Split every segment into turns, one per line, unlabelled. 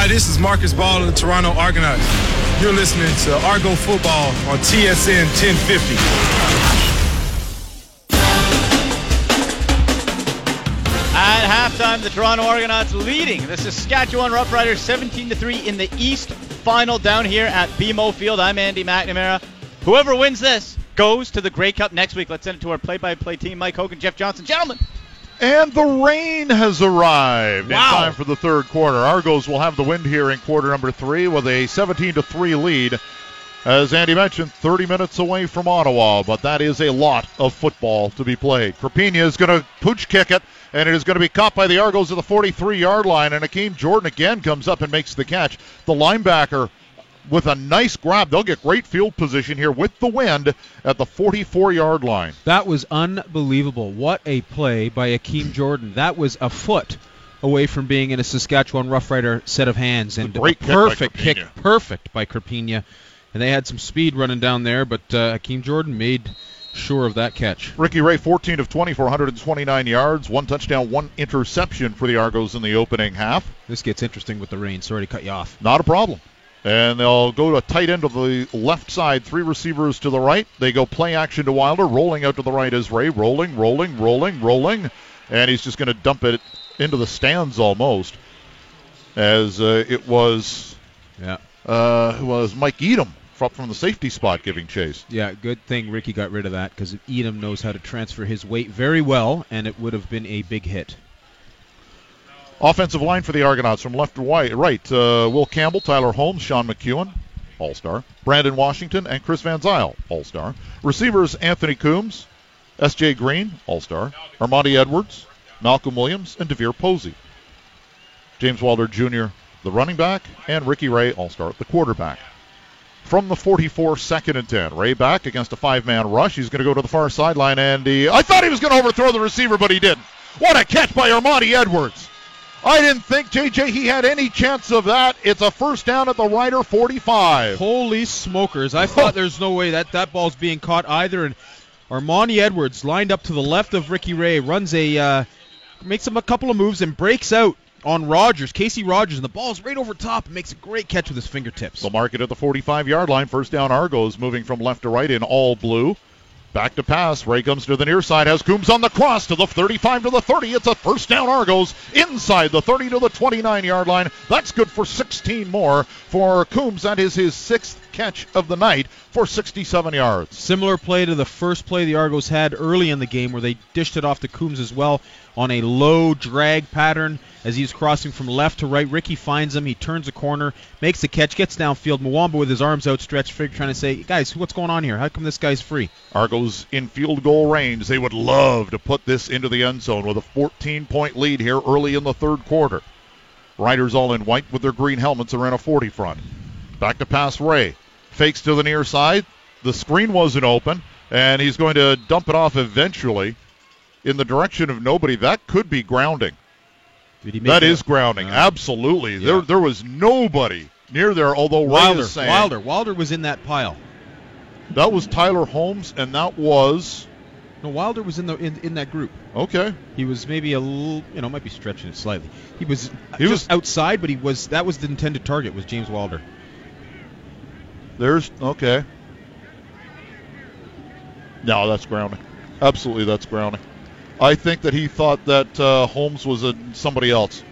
Hi, this is Marcus Ball of the Toronto Argonauts. You're listening to Argo Football on TSN 1050.
At halftime, the Toronto Argonauts leading the Saskatchewan Roughriders 17 3 in the East Final down here at BMO Field. I'm Andy McNamara. Whoever wins this goes to the Grey Cup next week. Let's send it to our play-by-play team, Mike Hogan, Jeff Johnson, gentlemen.
And the rain has arrived
Wow.
in time for the third quarter. Argos will have the wind here in quarter number three with a 17 to 3 lead. As Andy mentioned, 30 minutes away from Ottawa, but that is a lot of football to be played. Crapigna is going to pooch kick it, and it is going to be caught by the Argos at the 43 yard line. And Akeem Jordan again comes up and makes the catch. The linebacker with a nice grab. They'll get great field position here with the wind at the 44 yard line.
That was unbelievable. What a play by Akeem Jordan. That was a foot away from being in a Saskatchewan Roughrider set of hands. And
great
a perfect kick,
Crapigna.
perfect by Crapigna. And they had some speed running down there, but uh, Akeem Jordan made sure of that catch.
Ricky Ray, 14 of 20 for 129 yards, one touchdown, one interception for the Argos in the opening half.
This gets interesting with the rain. Sorry to cut you off.
Not a problem. And they'll go to a tight end to the left side, three receivers to the right. They go play action to Wilder, rolling out to the right is Ray, rolling, rolling, rolling, rolling, and he's just going to dump it into the stands almost. As uh, it was,
Yeah.
uh, it was Mike Edem from, from the safety spot giving chase.
Yeah, good thing Ricky got rid of that because Edem knows how to transfer his weight very well, and it would have been a big hit.
Offensive line for the Argonauts from left to right. right uh, Will Campbell, Tyler Holmes, Sean McEwen, All Star. Brandon Washington and Chris Van Zyl, All Star. Receivers Anthony Coombs, S.J. Green, All Star. Armanti Edwards, Malcolm Williams, and DeVier Posey. James Wilder Jr., the running back, and Ricky Ray, All Star, the quarterback. From the 44, second and 10. Ray back against a five man rush. He's going to go to the far sideline, and he, I thought he was going to overthrow the receiver, but he didn't. What a catch by Armanti Edwards! I didn't think JJ he had any chance of that. It's a first down at the Ryder 45.
Holy smokers! I thought there's no way that that ball's being caught either. And Armanti Edwards lined up to the left of Ricky Ray, runs a uh, makes him a couple of moves and breaks out on Rogers, Casey Rogers, and the ball's right over top and makes a great catch with his fingertips.
They'll mark it at the 45 yard line. First down Argos moving from left to right in all blue. Back to pass. Ray comes to the near side. Has Coombs on the cross to the 35 to the 30. It's a first down Argos inside the 30 to the 29 yard line. That's good for 16 more for Coombs. That is his sixth catch of the night for 67 yards.
Similar play to the first play the Argos had early in the game where they dished it off to Coombs as well on a low drag pattern as he's crossing from left to right. Ricky finds him. He turns a corner, makes the catch, gets downfield. Mwamba with his arms outstretched, fig- trying to say, guys, what's going on here? How come this guy's free?
Argos in field goal range. They would love to put this into the end zone with a 14 point lead here early in the third quarter. Riders all in white with their green helmets are in a 40 front. Back to pass Ray. Fakes to the near side. The screen wasn't open, and he's going to dump it off eventually in the direction of nobody. That could be grounding.
Did he make
That is grounding.
Uh,
Absolutely.
yeah.
There, there was nobody near there, although
Wilder.
saying
Wilder. Wilder was in that pile.
that was Tyler Holmes, and that was.
No, Wilder was in the in, in that group.
Okay.
He was maybe a little, you know, might be stretching it slightly. He was
He
just
was-
outside, but he was that was the intended target was James Wilder.
There's okay. No, that's grounding. Absolutely, that's grounding. I think that he thought that uh, Holmes was a, somebody else,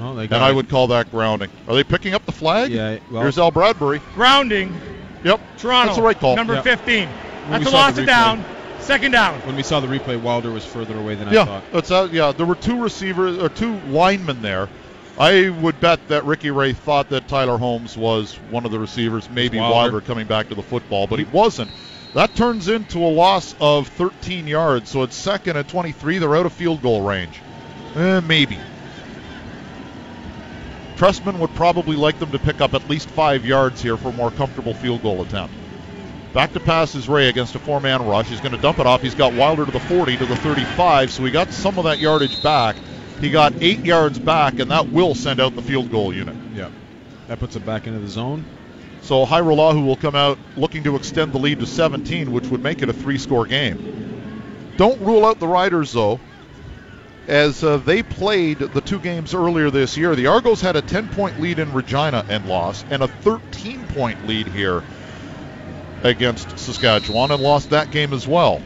Oh, they
and
got
I
it.
would call that grounding. Are they picking up the flag?
Yeah, well-
Here's Al Bradbury.
Grounding.
Yep.
Toronto.
That's the right call.
Number
Yeah.
15.
we
That's a loss
the
of down. Second down.
When we saw the replay, Wilder was further away than I
Yeah,
thought.
that's uh, yeah. There were two receivers or two linemen there. I would bet that Ricky Ray thought that Tyler Holmes was one of the receivers, maybe
Wilder.
Wilder. coming back to the football, but he wasn't. That turns into a loss of 13 yards. So it's second at 23. They're out of field goal range. Eh, maybe. Trestman would probably like them to pick up at least five yards here for a more comfortable field goal attempt. Back to pass is Ray against a four-man rush. He's going to dump it off. He's got Wilder to the 40 to the 35, so he got some of that yardage back. He got eight yards back, and that will send out the field goal unit.
Yeah, that puts it back into the zone.
So Hajrullahu will come out looking to extend the lead to 17, which would make it a three-score game. Don't rule out the Riders, though. as uh, they played the two games earlier this year. The Argos had a 10 point lead in Regina and lost, and a 13 point lead here against Saskatchewan and lost that game as well.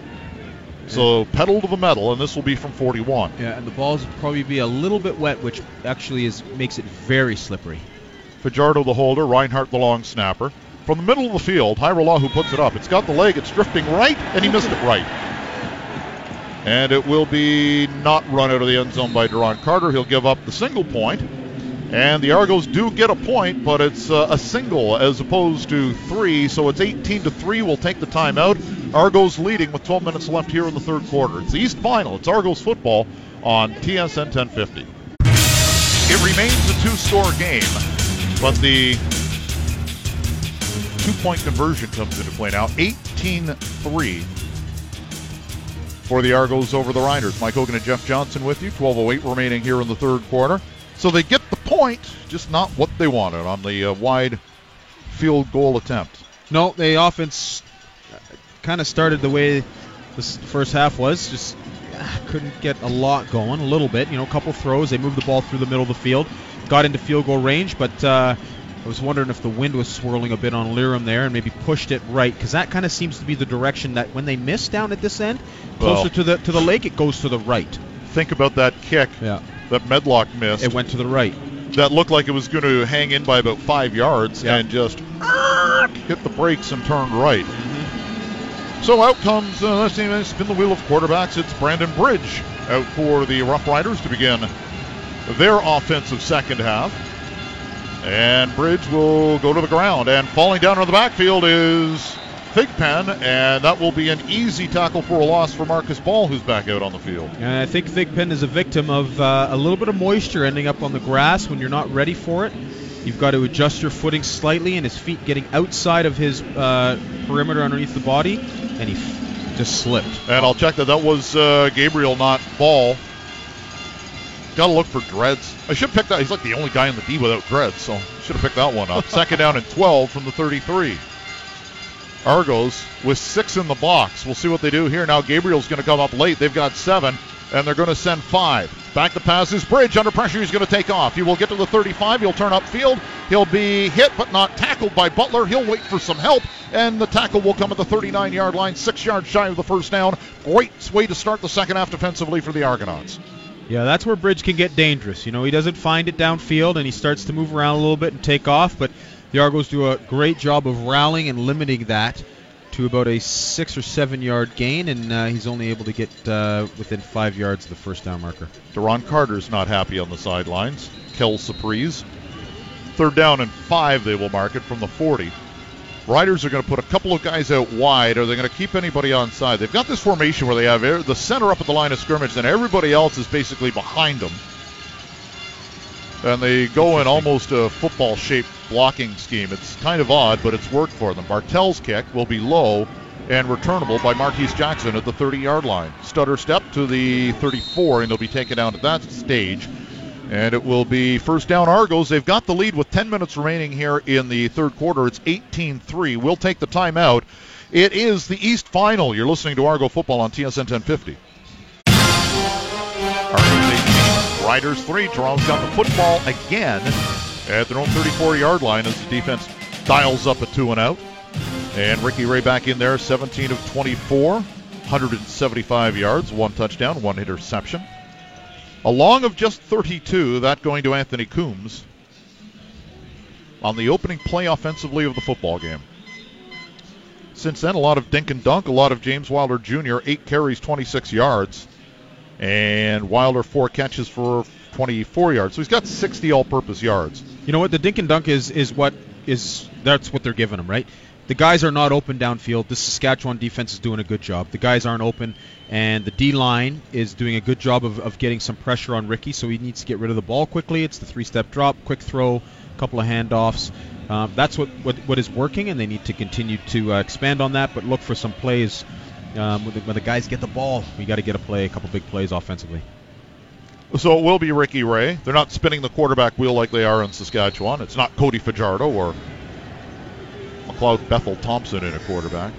So pedal to the metal, and this will be from 41.
Yeah, and the balls will probably be a little bit wet, which actually is makes it very slippery.
Fajardo the holder, Reinhardt the long snapper. From the middle of the field, who puts it up. It's got the leg, it's drifting right, and he missed it right. And it will be not run out of the end zone by Duron Carter. He'll give up the single point. And the Argos do get a point, but it's uh, a single as opposed to three, so it's 18 to 3. We'll take the timeout. Argos leading with 12 minutes left here in the third quarter. It's the East Final. It's Argos football on TSN 1050. It remains a two-score game, but the two-point conversion comes into play now. 18-3 for the Argos over the Riders. Mike Hogan and Jeff Johnson with you. 12:08 remaining here in the third quarter. So they get the point, just not what they wanted on the uh, wide field goal attempt.
No, the offense kind of started the way this first half was. Just ah, couldn't get a lot going. A little bit, you know, a couple throws. They moved the ball through the middle of the field, got into field goal range, but uh, I was wondering if the wind was swirling a bit on Lirim there and maybe pushed it right because that kind of seems to be the direction that when they miss down at this end, closer
Well-
to the to the lake, it goes to the right.
Think about that kick
Yeah,
that Medlock missed.
it went to the right.
that looked like it was going to hang in by about five yards
Yeah.
and just hit the brakes and turned right. So out comes, uh, let's spin the wheel of quarterbacks. It's Brandon Bridge out for the Rough Riders to begin their offensive second half. And Bridge will go to the ground. And falling down on the backfield is Thigpen, and that will be an easy tackle for a loss for Marcus Ball, who's back out on the field.
And I think Thigpen is a victim of uh, a little bit of moisture ending up on the grass when you're not ready for it. You've got to adjust your footing slightly, and his feet getting outside of his uh, perimeter underneath the body, and he f- just slipped.
And I'll check that. That was uh, Gabriel, not Ball. Got to look for dreads. I should pick that. He's like the only guy in the D without dreads, so should have picked that one up. Second down and 12 from the 33. Argos with six in the box. We'll see what they do here. Now Gabriel's going to come up late. They've got seven, and they're going to send five. Back the pass is Bridge under pressure. He's going to take off. He will get to the 35. He'll turn upfield. He'll be hit but not tackled by Butler. He'll wait for some help, and the tackle will come at the 39 yard line, six yards shy of the first down. Great way to start the second half defensively for the Argonauts.
Yeah, that's where Bridge can get dangerous. You know, he doesn't find it downfield and he starts to move around a little bit and take off, but the Argos do a great job of rallying and limiting that to about a six or seven yard gain, and uh, he's only able to get uh, within five yards of the first down marker.
Duron Carter's not happy on the sidelines. Kel Surprise. Third down and five, they will mark it from the 40. Riders are going to put a couple of guys out wide. Are they going to keep anybody on side? They've got this formation where they have the center up at the line of scrimmage, and everybody else is basically behind them. And they go in almost a football shaped blocking scheme. It's kind of odd, but it's worked for them. Bartel's kick will be low and returnable by Martese Jackson at the 30 yard line. Stutter step to the 34, and they'll be taken down at that stage. And it will be first down Argos. They've got the lead with 10 minutes remaining here in the third quarter. It's 18 3. We'll take the timeout. It is the East Final. You're listening to Argo Football on TSN 1050. Argos 18, Riders 3. Toronto's got the football again at their own 34 yard line as the defense dials up a two and out. And Ricky Ray back in there, 17 of 24, 175 yards, one touchdown, one interception. A long of just 32, that going to Anthony Coombs on the opening play offensively of the football game. Since then, a lot of dink and dunk, a lot of James Wilder Jr., eight carries, 26 yards, and Wilder four catches for 24 yards. So he's got 60 all-purpose yards.
You know what? The dink and dunk is is what is that's what they're giving him, right? The guys are not open downfield. The Saskatchewan defense is doing a good job. The guys aren't open, and the D line is doing a good job of, of getting some pressure on Ricky. So he needs to get rid of the ball quickly. It's the three-step drop, quick throw, couple of handoffs. Um, that's what, what what is working, and they need to continue to uh, expand on that. But look for some plays um, when, the, when the guys get the ball. We got to get a play, a couple big plays offensively.
So it will be Ricky Ray. They're not spinning the quarterback wheel like they are in Saskatchewan. It's not Cody Fajardo or McLeod Bethel Thompson in a quarterback.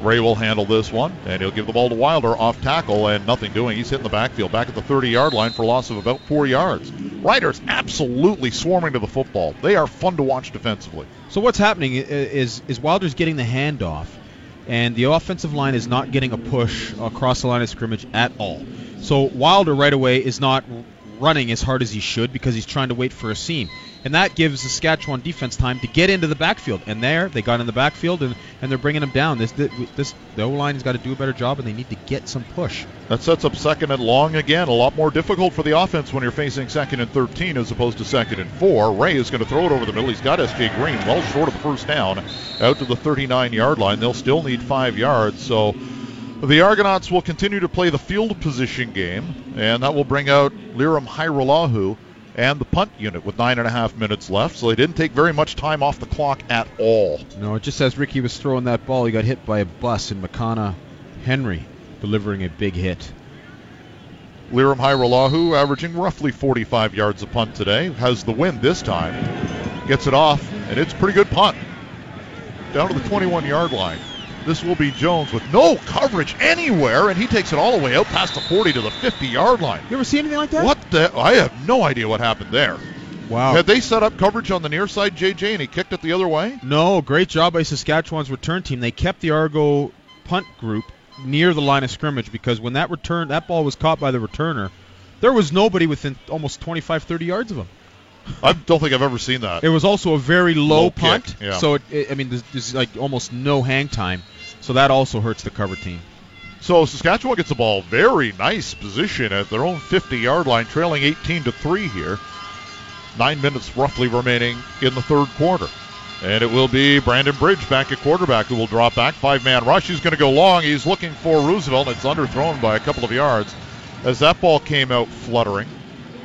Ray will handle this one, and he'll give the ball to Wilder off tackle and nothing doing. He's hitting the backfield back at the 30 yard line for a loss of about four yards. Riders absolutely swarming to the football. They are fun to watch defensively.
So what's happening is is Wilder's getting the handoff, and the offensive line is not getting a push across the line of scrimmage at all. So Wilder right away is not running as hard as he should because he's trying to wait for a seam, and that gives Saskatchewan defense time to get into the backfield. And there they got in the backfield and, and they're bringing him down. This this the O line has got to do a better job, and they need to get some push.
That sets up second and long again. A lot more difficult for the offense when you're facing second and 13 as opposed to second and four. Ray is going to throw it over the middle. He's got S.J. Green well short of the first down out to the 39 yard line. They'll still need five yards. So the Argonauts will continue to play the field position game, and that will bring out Lirim Hajrullahu and the punt unit with nine and a half minutes left. So they didn't take very much time off the clock at all.
No, just as Ricky was throwing that ball, he got hit by a bus, and Makana Henry delivering a big hit.
Lirim Hajrullahu averaging roughly 45 yards a punt today. Has the win this time. Gets it off, and it's a pretty good punt. Down to the 21 yard line. This will be Jones with no coverage anywhere, and he takes it all the way out past the 40 to the 50 yard line.
You ever see anything like that?
What the? I have no idea what happened there.
Wow.
Had they set up coverage on the near side, JJ, and he kicked it the other way?
No, great job by Saskatchewan's return team. They kept the Argo punt group near the line of scrimmage because when that return that ball was caught by the returner, there was nobody within almost 25 30 yards of him.
I don't think I've ever seen that.
It was also a very low,
Low
punt,
yeah.
so it, it, I mean there's, there's like almost no hang time. So that also hurts the cover team.
So Saskatchewan gets the ball very nice position at their own 50 yard line, trailing 18 to 3 here. Nine minutes roughly remaining in the third quarter. And it will be Brandon Bridge back at quarterback who will drop back. Five man rush. He's going to go long. He's looking for Roosevelt. It's underthrown by a couple of yards as that ball came out fluttering.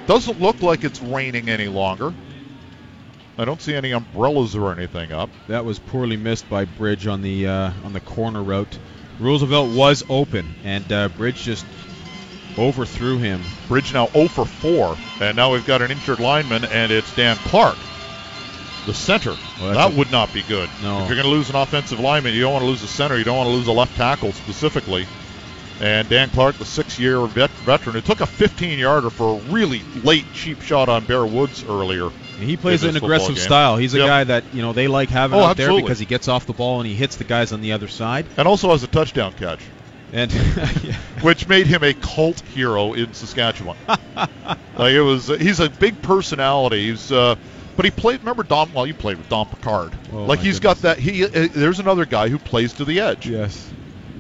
Doesn't look like it's raining any longer. I don't see any umbrellas or anything up.
That was poorly missed by Bridge on the uh, on the corner route. Roosevelt was open, and uh, Bridge just overthrew him.
Bridge now 0 for 4, and now we've got an injured lineman, and it's Dan Clark, the center.
Well,
that
a-
would not be good.
No.
If you're going to lose an offensive lineman, you don't want to lose a center. You don't want to lose a left tackle specifically. And Dan Clark, the six-year vet- veteran, who took a 15-yarder for a really late cheap shot on Bear Woods earlier.
And he plays
in
an aggressive
game.
style. He's a
Yep.
guy that you know they like having
Oh,
out there because he gets off the ball and he hits the guys on the other side.
And also has a touchdown catch,
And yeah.
which made him a cult hero in Saskatchewan. like it was, he's a big personality. He's, uh, but he played. Remember Dom? Well, you played with Dom Picard.
Oh,
like he's got that. He uh, there's another guy who plays to the edge,
yes,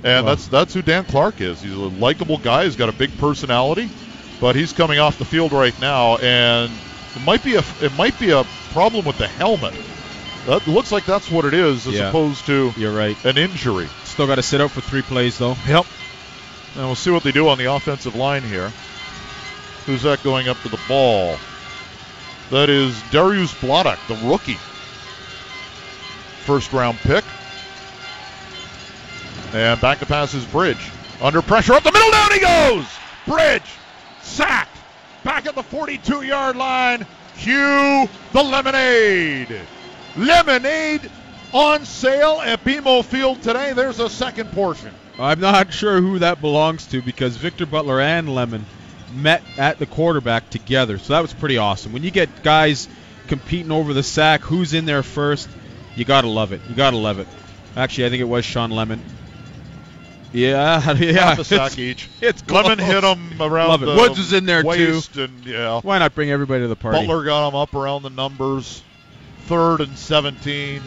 and
Wow.
that's that's who Dan Clark is. He's a likable guy. He's got a big personality, but he's coming off the field right now, and it might be a it might be a problem with the helmet. That looks like that's what it is, as
Yeah.
opposed to
you're right.
an injury.
Still got to sit out for three plays though.
Yep. And we'll see what they do on the offensive line here. Who's that going up to the ball? That is Dariusz Bladek, the rookie. First round pick. And back to pass is Bridge. Under pressure up the middle, down he goes! Bridge! Sacked! Back at the 42 yard line. Cue the lemonade. Lemonade on sale at BMO Field today. There's a second portion.
I'm not sure who that belongs to because Victor Butler and Lemon met at the quarterback together. So that was pretty awesome. When you get guys competing over the sack, who's in there first, you got to love it. You got to love it. Actually, I think it was Shawn Lemon. Yeah, yeah.
half a sack
it's-
each.
It's
Lemon
close.
hit him around
Love it.
the
Woods is in there, too.
and yeah.
Why not bring everybody to the party?
Butler got him up around the numbers. Third and 17.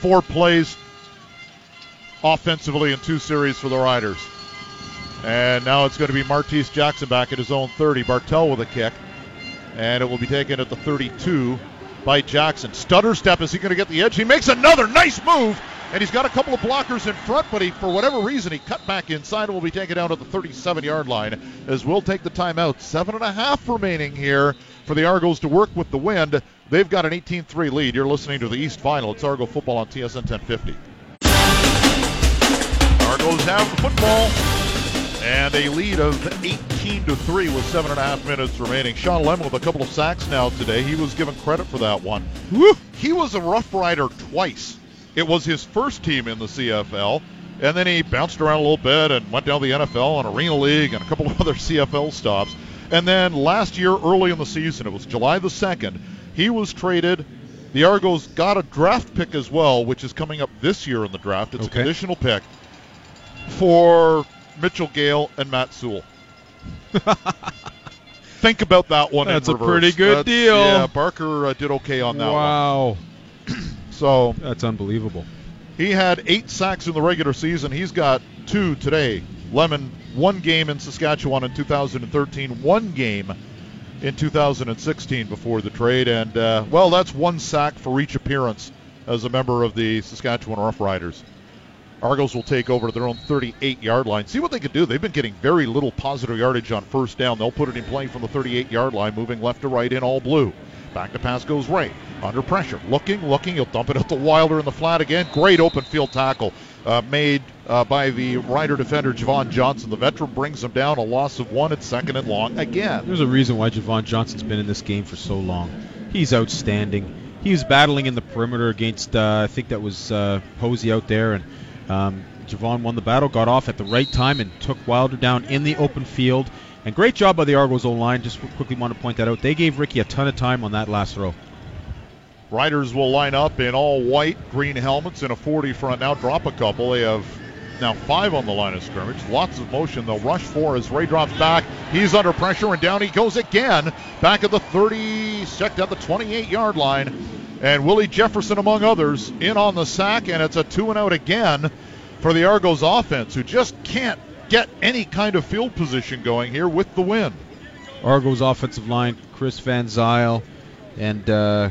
Four plays offensively in two series for the Riders. And now it's going to be Martese Jackson back at his own 30. Bartel with a kick. And it will be taken at the 32 by Jackson. Stutter step. Is he going to get the edge? He makes another nice move. And he's got a couple of blockers in front, but he, for whatever reason, he cut back inside and will be taken down at the 37 yard line as we'll take the timeout. Seven and a half remaining here for the Argos to work with the wind. They've got an 18 3 lead. You're listening to the East Final. It's Argo football on TSN 1050. Argos have the football and a lead of 18 to 3 with seven and a half minutes remaining. Shawn Lemon with a couple of sacks now today. He was given credit for that one.
Woo!
He was a Rough Rider twice It was his first team in the CFL, and then he bounced around a little bit and went down to the NFL and Arena League and a couple of other CFL stops. And then last year, early in the season, it was July the 2nd, he was traded. The Argos got a draft pick as well, which is coming up this year in the draft. It's
Okay.
a conditional pick for Mitchell Gale and Matt Sewell. Think about that one. in
That's a pretty good
That's-
deal.
Yeah, Barker uh, did okay on that one.
wow,
So
that's unbelievable.
he had eight sacks in the regular season. He's got two today. Lemon, one game in Saskatchewan in 2013, one game in 2016 before the trade. And, uh, well, that's one sack for each appearance as a member of the Saskatchewan Roughriders. Argos will take over to their own 38 yard line. See what they can do. They've been getting very little positive yardage on first down. They'll put it in play from the 38 yard line, moving left to right in all blue. Back to pass goes right. Under pressure. Looking, looking. He'll dump it out to Wilder in the flat again. Great open field tackle uh, made uh, by the Rider defender Jovon Johnson. The veteran brings him down. A loss of one. It's second and long again.
There's a reason why Jovon Johnson's been in this game for so long. He's outstanding. He was battling in the perimeter against, uh, I think that was uh, Posey out there, and um, Jovon won the battle, got off at the right time, and took Wilder down in the open field. And great job by the Argos O line. Just quickly want to point that out. They gave Ricky a ton of time on that last throw.
Riders will line up in all white, green helmets in a 40 front. Now drop a couple. They have now five on the line of scrimmage. Lots of motion. They'll rush four as Ray drops back. He's under pressure and down he goes again. Back at the 30, checked at the 28 yard line. And Willie Jefferson, among others, in on the sack. And it's a two and out again for the Argos offense, who just can't get any kind of field position going here with the win.
Argos offensive line, Chris Van Zyl and uh,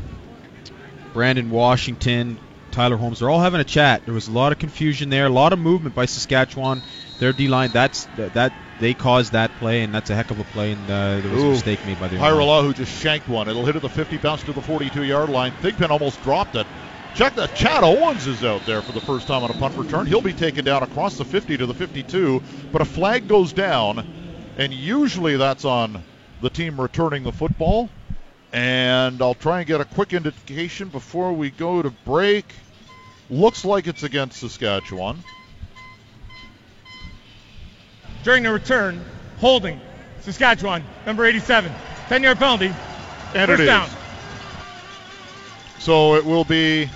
Brandon Washington, Tyler Holmes, they're all having a chat. There was a lot of confusion there, a lot of movement by Saskatchewan. Their D line, that's that, they caused that play, and that's a heck of a play. And uh, there was
Ooh.
a mistake made by the.
Who just shanked one. It'll hit at the 50, bounce to the 42 yard line. Thigpen almost dropped it. Check that. Chad Owens is out there for the first time on a punt return. He'll be taken down across the 50 to the 52, but a flag goes down, and usually that's on the team returning the football. And I'll try and get a quick indication before we go to break. Looks like it's against Saskatchewan.
During the return, holding. Saskatchewan, number 87. 10 yard penalty.
And
First
it is.
down.
So it will be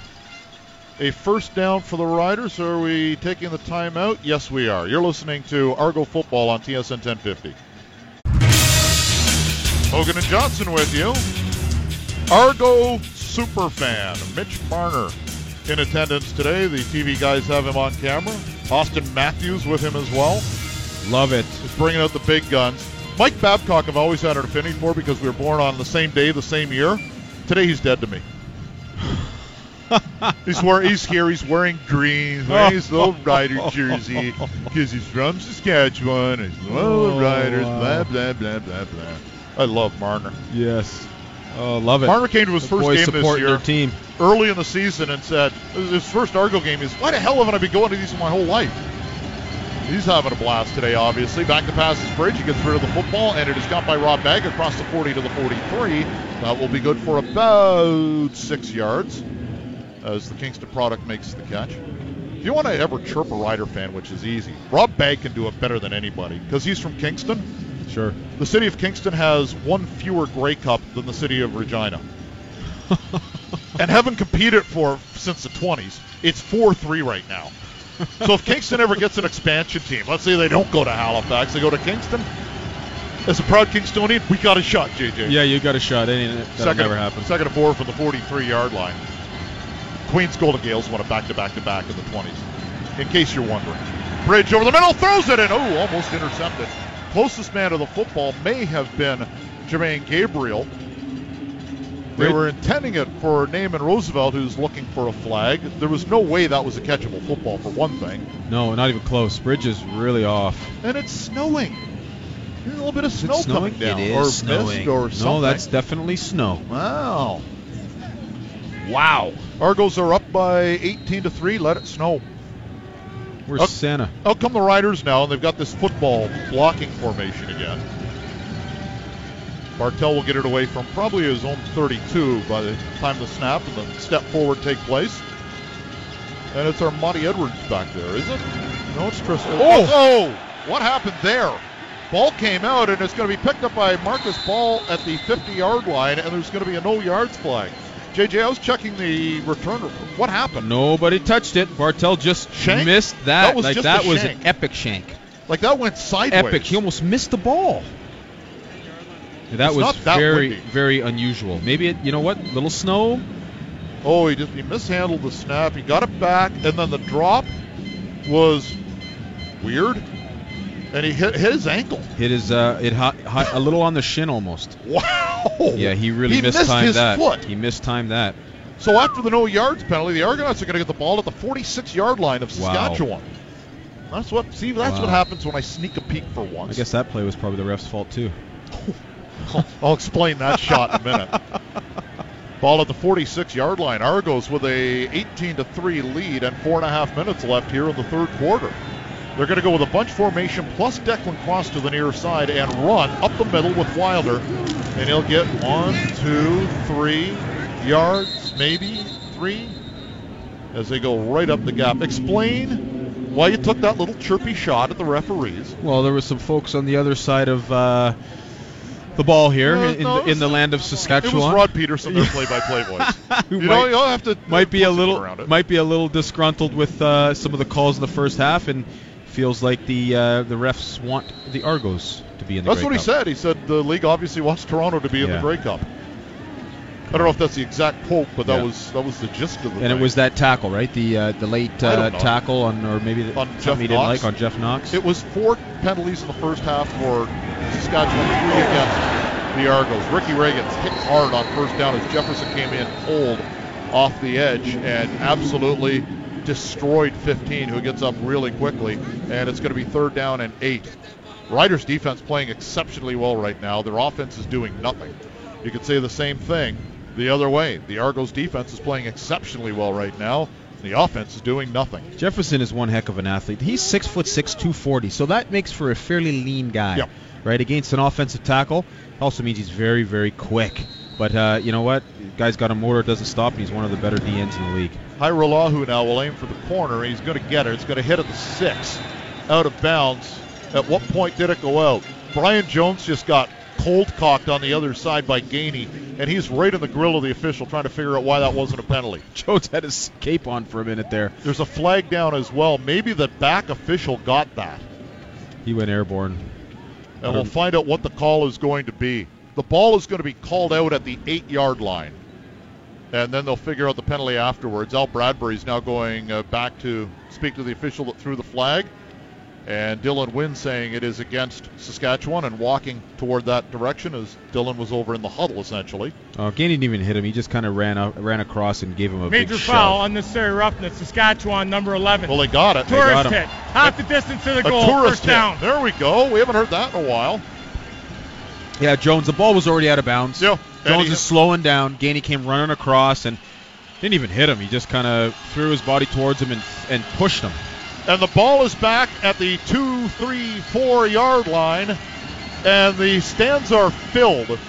a first down for the Riders. Are we taking the timeout? Yes, we are. You're listening to Argo Football on TSN 1050. Hogan and Johnson with you. Argo superfan Mitch Marner in attendance today. The TV guys have him on camera. Auston Matthews with him as well.
Love it.
Is bringing out the big guns. Mike Babcock, I've always had an affinity for because we were born on the same day, the same year. Today he's dead to me. he's wearing, he's here. He's wearing green. He's wearing his little Rider jersey because he's from Saskatchewan. He's of
Oh,
Riders.
wow.
Blah blah blah blah blah. I love Marner.
Yes. Oh, love it.
Marner came to his
The
first game this year
their team.
early in the season and said his first Argo game is why the hell haven't I been going to these my whole life? He's having a blast today, obviously. Back to pass his bridge. He gets rid of the football, and it is got by Rob Bagg across the 40 to the 43. That will be good for about six yards as the Kingston product makes the catch. If you want to ever chirp a Rider fan, which is easy, Rob Bagg can do it better than anybody because he's from Kingston.
Sure.
The city of Kingston has one fewer Grey Cup than the city of Regina. and haven't competed for since the 20s. It's 4-3 right now. so if Kingston ever gets an expansion team, let's say they don't go to Halifax, they go to Kingston. As a proud Kingstonian, we got a shot, JJ.
Yeah, you got a shot. Ain't? That'll
second,
never happen.
Second and four from the 43-yard line. Queens Golden Gaels won it back to back to back in the 20s. In case you're wondering, Bridge over the middle throws it in. Oh, almost intercepted. Closest man to the football may have been Jermaine Gabriel. They were intending it for Naaman Roosevelt, who's looking for a flag. There was no way that was a catchable football, for one thing.
No, not even close. Bridge is really off.
And it's snowing. There's a little bit of
Is
snow coming down,
It is
or
snowing.
mist, or something.
No, that's definitely snow.
Wow. Wow. Argos are up by 18 to 3. Let it snow.
Where's
Oh.
Santa?
Out come the Riders now, and they've got this football blocking formation again. Bartel will get it away from probably his own 32 by the time the snap and the step forward take place. And it's Armanti Edwards back there, is it? No, it's Tristan.
Oh!
oh! oh! What happened there? Ball came out, and it's going to be picked up by Marcus Ball at the 50-yard line, and there's going to be a no yards flag. JJ, I was checking the return. What happened?
Nobody touched it. Bartel just
Shank?
missed that.
That was
like that was an epic shank.
Like that went sideways.
Epic. He almost missed the ball. That
It's
was
that
very,
windy.
very unusual. Maybe it, you know what? Little snow.
Oh, he just he mishandled the snap. He got it back, and then the drop was weird, and he hit, hit his ankle.
Hit his uh, it hi, hi, a little on the shin almost.
Wow.
Yeah, he really
He missed
mistimed
his
that.
foot.
He mistimed that.
So after the no yards penalty, the Argonauts are going to get the ball at the 46-yard line of Saskatchewan. Wow. That's what. See, that's what happens when I sneak a peek for once.
I guess that play was probably the ref's fault too.
I'll, I'll explain that shot in a minute. Ball at the 46-yard line. Argos with a 18 to three lead and four and a half minutes left here in the third quarter. They're going to go with a bunch formation plus Declan Cross to the near side and run up the middle with Wilder, and he'll get one, two, three yards, maybe three, as they go right up the gap. Explain why you took that little chirpy shot at the referees.
Well, there were some folks on the other side of uh, the ball here
No,
in,
no,
the, in the land of Saskatchewan.
It was Rod Pedersen, their play-by-play voice. You know,
might-
you don't have to
might be a little
around it.
might be a little disgruntled with uh, some of the calls in the first half and feels like the uh, the refs want the Argos to be in the
That's
Grey
what he said. He said the league obviously wants Toronto to be in the
Yeah.
Grey Cup. I don't know if that's the exact quote, but that
Yeah.
was that was the gist of the
And it was that tackle, right? The uh, the late uh, tackle on, or maybe the,
On Jeff
didn't like on Jeff Knox.
It was four penalties in the first half for Saskatchewan, three against the Argos. Ricky Reagan's hit hard on first down as Jefferson came in cold off the edge and absolutely destroyed 15, who gets up really quickly. And it's going to be third down and eight. Riders' defense playing exceptionally well right now. Their offense is doing nothing. You could say the same thing the other way. The Argos' defense is playing exceptionally well right now. The offense is doing nothing.
Jefferson is one heck of an athlete. He's six foot six, two forty, so that makes for a fairly lean guy,
Yep.
right? Against an offensive tackle, also means he's very, very quick. But uh, you know what? Guy's got a motor, doesn't stop, and he's one of the better DNs in the league.
Hajrullahu now will aim for the corner. He's going to get it. It's going to hit at the six, out of bounds. At what point did it go out? Brian Jones just got cold cocked on the other side by Gainey, and he's right in the grill of the official trying to figure out why that wasn't a penalty.
Jones had his cape on for a minute there.
There's a flag down as well. Maybe the back official got that,
He went airborne.
and we'll find out what the call is going to be. The ball is going to be called out at the eight-yard line, and then they'll figure out the penalty afterwards. Al Bradbury's now going uh, back to speak to the official that threw the flag. And Dylan Wynn saying it is against Saskatchewan and walking toward that direction as Dylan was over in the huddle essentially.
Uh, Gainey didn't even hit him. He just kind of ran out, ran across and gave him a
Major
big
foul,
shove.
unnecessary roughness, Saskatchewan, number 11.
Well, they got it.
Tourist
got
hit. Half the distance to the
A
goal.
tourist
First
hit.
down.
There we go. We haven't heard that in a while.
Yeah, Jones. The ball was already out of bounds.
Yeah.
Jones
he-
is slowing down. Gainey came running across and didn't even hit him. He just kind of threw his body towards him and and pushed him.
And the ball is back at the two, three, four yard line. And the stands are filled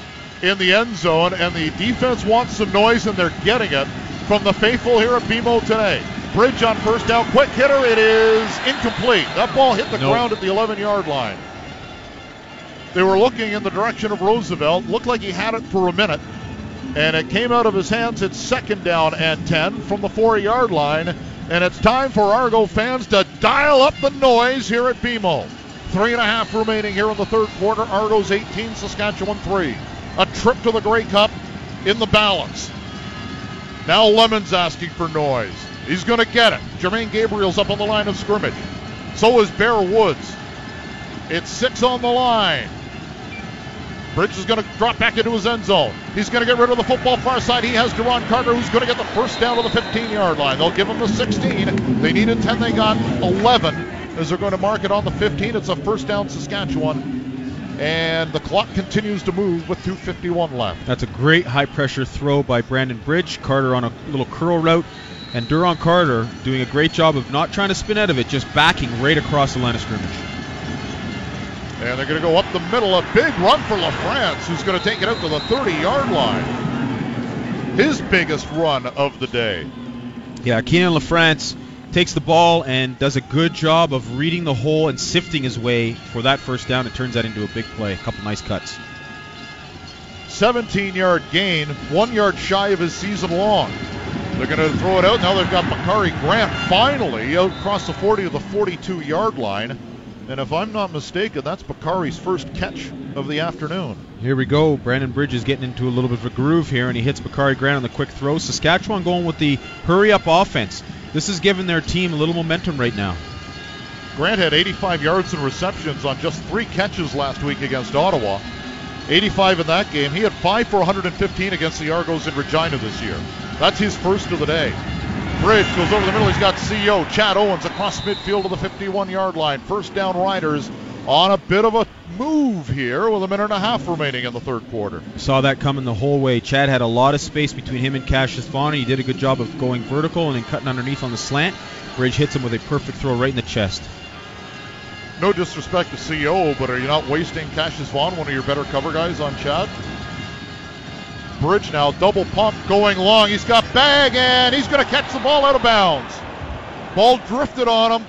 in the end zone. And the defense wants some noise, and they're getting it from the faithful here at BMO today. Bridge on first down. Quick hitter. It is incomplete. That ball hit the
Nope.
ground at the 11 yard line. They were looking in the direction of Roosevelt. Looked like he had it for a minute. And it came out of his hands. It's second down and 10 from the four yard line. And it's time for Argo fans to dial up the noise here at BMO. Three and a half remaining here in the third quarter. Argos 18, Saskatchewan 3. A trip to the Grey Cup in the balance. Now Lemon's asking for noise. He's going to get it. Jermaine Gabriel's up on the line of scrimmage. So is Bear Woods. It's six on the line. Bridge is going to drop back into his end zone. He's going to get rid of the football far side. He has Duron Carter, who's going to get the first down to the 15-yard line. They'll give him the 16. They needed 10. They got 11. As they're going to mark it on the 15, it's a first down Saskatchewan. And the clock continues to move with 2:51 left.
That's a great high pressure throw by Brandon Bridge. Carter on a little curl route. And Duron Carter doing a great job of not trying to spin out of it, just backing right across the line of scrimmage.
And they're going to go up the middle. A big run for LaFrance, who's going to take it out to the 30-yard line. His biggest run of the day.
Yeah, Kienan LaFrance takes the ball and does a good job of reading the hole and sifting his way for that first down. It turns that into a big play. A couple nice cuts.
17 yard gain, one yard shy of his season long. They're going to throw it out. Now they've got Bakari Grant finally out across the 40 to the 42 yard line. And if I'm not mistaken, that's Bakari's first catch of the afternoon.
Here we go. Brandon Bridge is getting into a little bit of a groove here, and he hits Bakari Grant on the quick throw. Saskatchewan going with the hurry up offense. This is giving their team a little momentum right now.
Grant had 85 yards and receptions on just three catches last week against Ottawa. 85 in that game. He had five for 115 against the Argos in Regina this year. That's his first of the day. Bridge goes over the middle. He's got CO. Chad Owens across midfield to the 51 yard line. First down Riders on a bit of a move here with a minute and a half remaining in the third quarter.
Saw that coming the whole way. Chad had a lot of space between him and Cassius Vaughn. He did a good job of going vertical and then cutting underneath on the slant. Bridge hits him with a perfect throw right in the chest.
No disrespect to CO, but are you not wasting Cassius Vaughn, one of your better cover guys, on Chad? Bridge now, double pump going long. He's got Bagg and he's going to catch the ball out of bounds. Ball drifted on him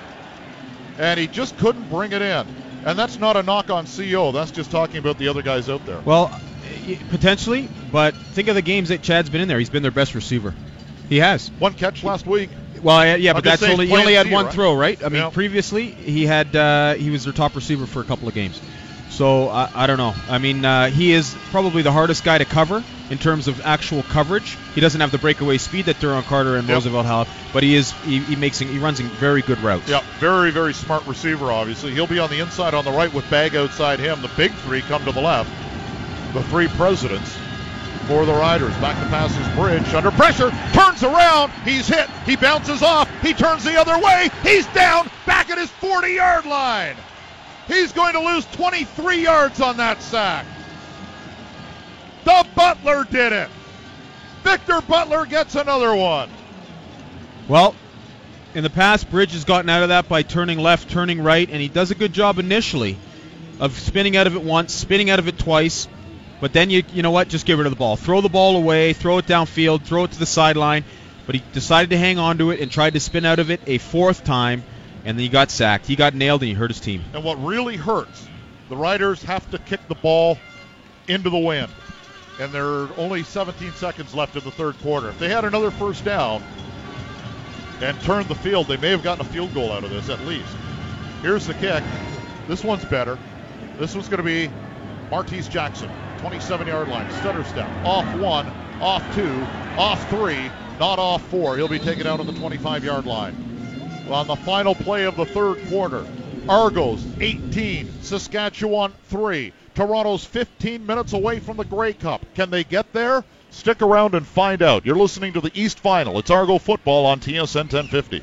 and he just couldn't bring it in. And that's not a knock on CO. That's just talking about the other guys out there.
Well, potentially, but think of the games that Chad's been in there. He's been their best receiver. He has.
One catch last week.
Well, yeah, but that's only he only had one
right?
throw, right? I mean,
Yeah.
previously he had uh, he was their top receiver for a couple of games. So I, I don't know. I mean, uh, he is probably the hardest guy to cover in terms of actual coverage. He doesn't have the breakaway speed that Duron Carter and
Yep.
Roosevelt have, but he is he, he makes he runs in very good routes.
Yeah, very, very smart receiver, obviously. He'll be on the inside on the right with Bagg outside him. The big three come to the left. The three presidents for the Riders. Back to passes Bridge. Under pressure. Turns around. He's hit. He bounces off. He turns the other way. He's down. Back at his 40 yard line. He's going to lose 23 yards on that sack. The Butler did it. Victor Butler gets another one.
Well, in the past, Bridge has gotten out of that by turning left, turning right, and he does a good job initially of spinning out of it once, spinning out of it twice. But then you you know what? Just get rid of the ball. Throw the ball away, throw it downfield, throw it to the sideline. But he decided to hang on to it and tried to spin out of it a fourth time, and then he got sacked. He got nailed and he hurt his team.
And what really hurts, the Riders have to kick the ball into the wind. And there are only 17 seconds left in the third quarter. If they had another first down and turned the field, they may have gotten a field goal out of this at least. Here's the kick. This one's better. This one's going to be Martese Jackson, 27 yard line. Stutter step. Off one, off two, off three, not off four. He'll be taken out on the 25 yard line. On the final play of the third quarter, Argos 18, Saskatchewan 3. Toronto's 15 minutes away from the Grey Cup. Can they get there? Stick around and find out. You're listening to the East Final. It's Argo football on TSN 1050.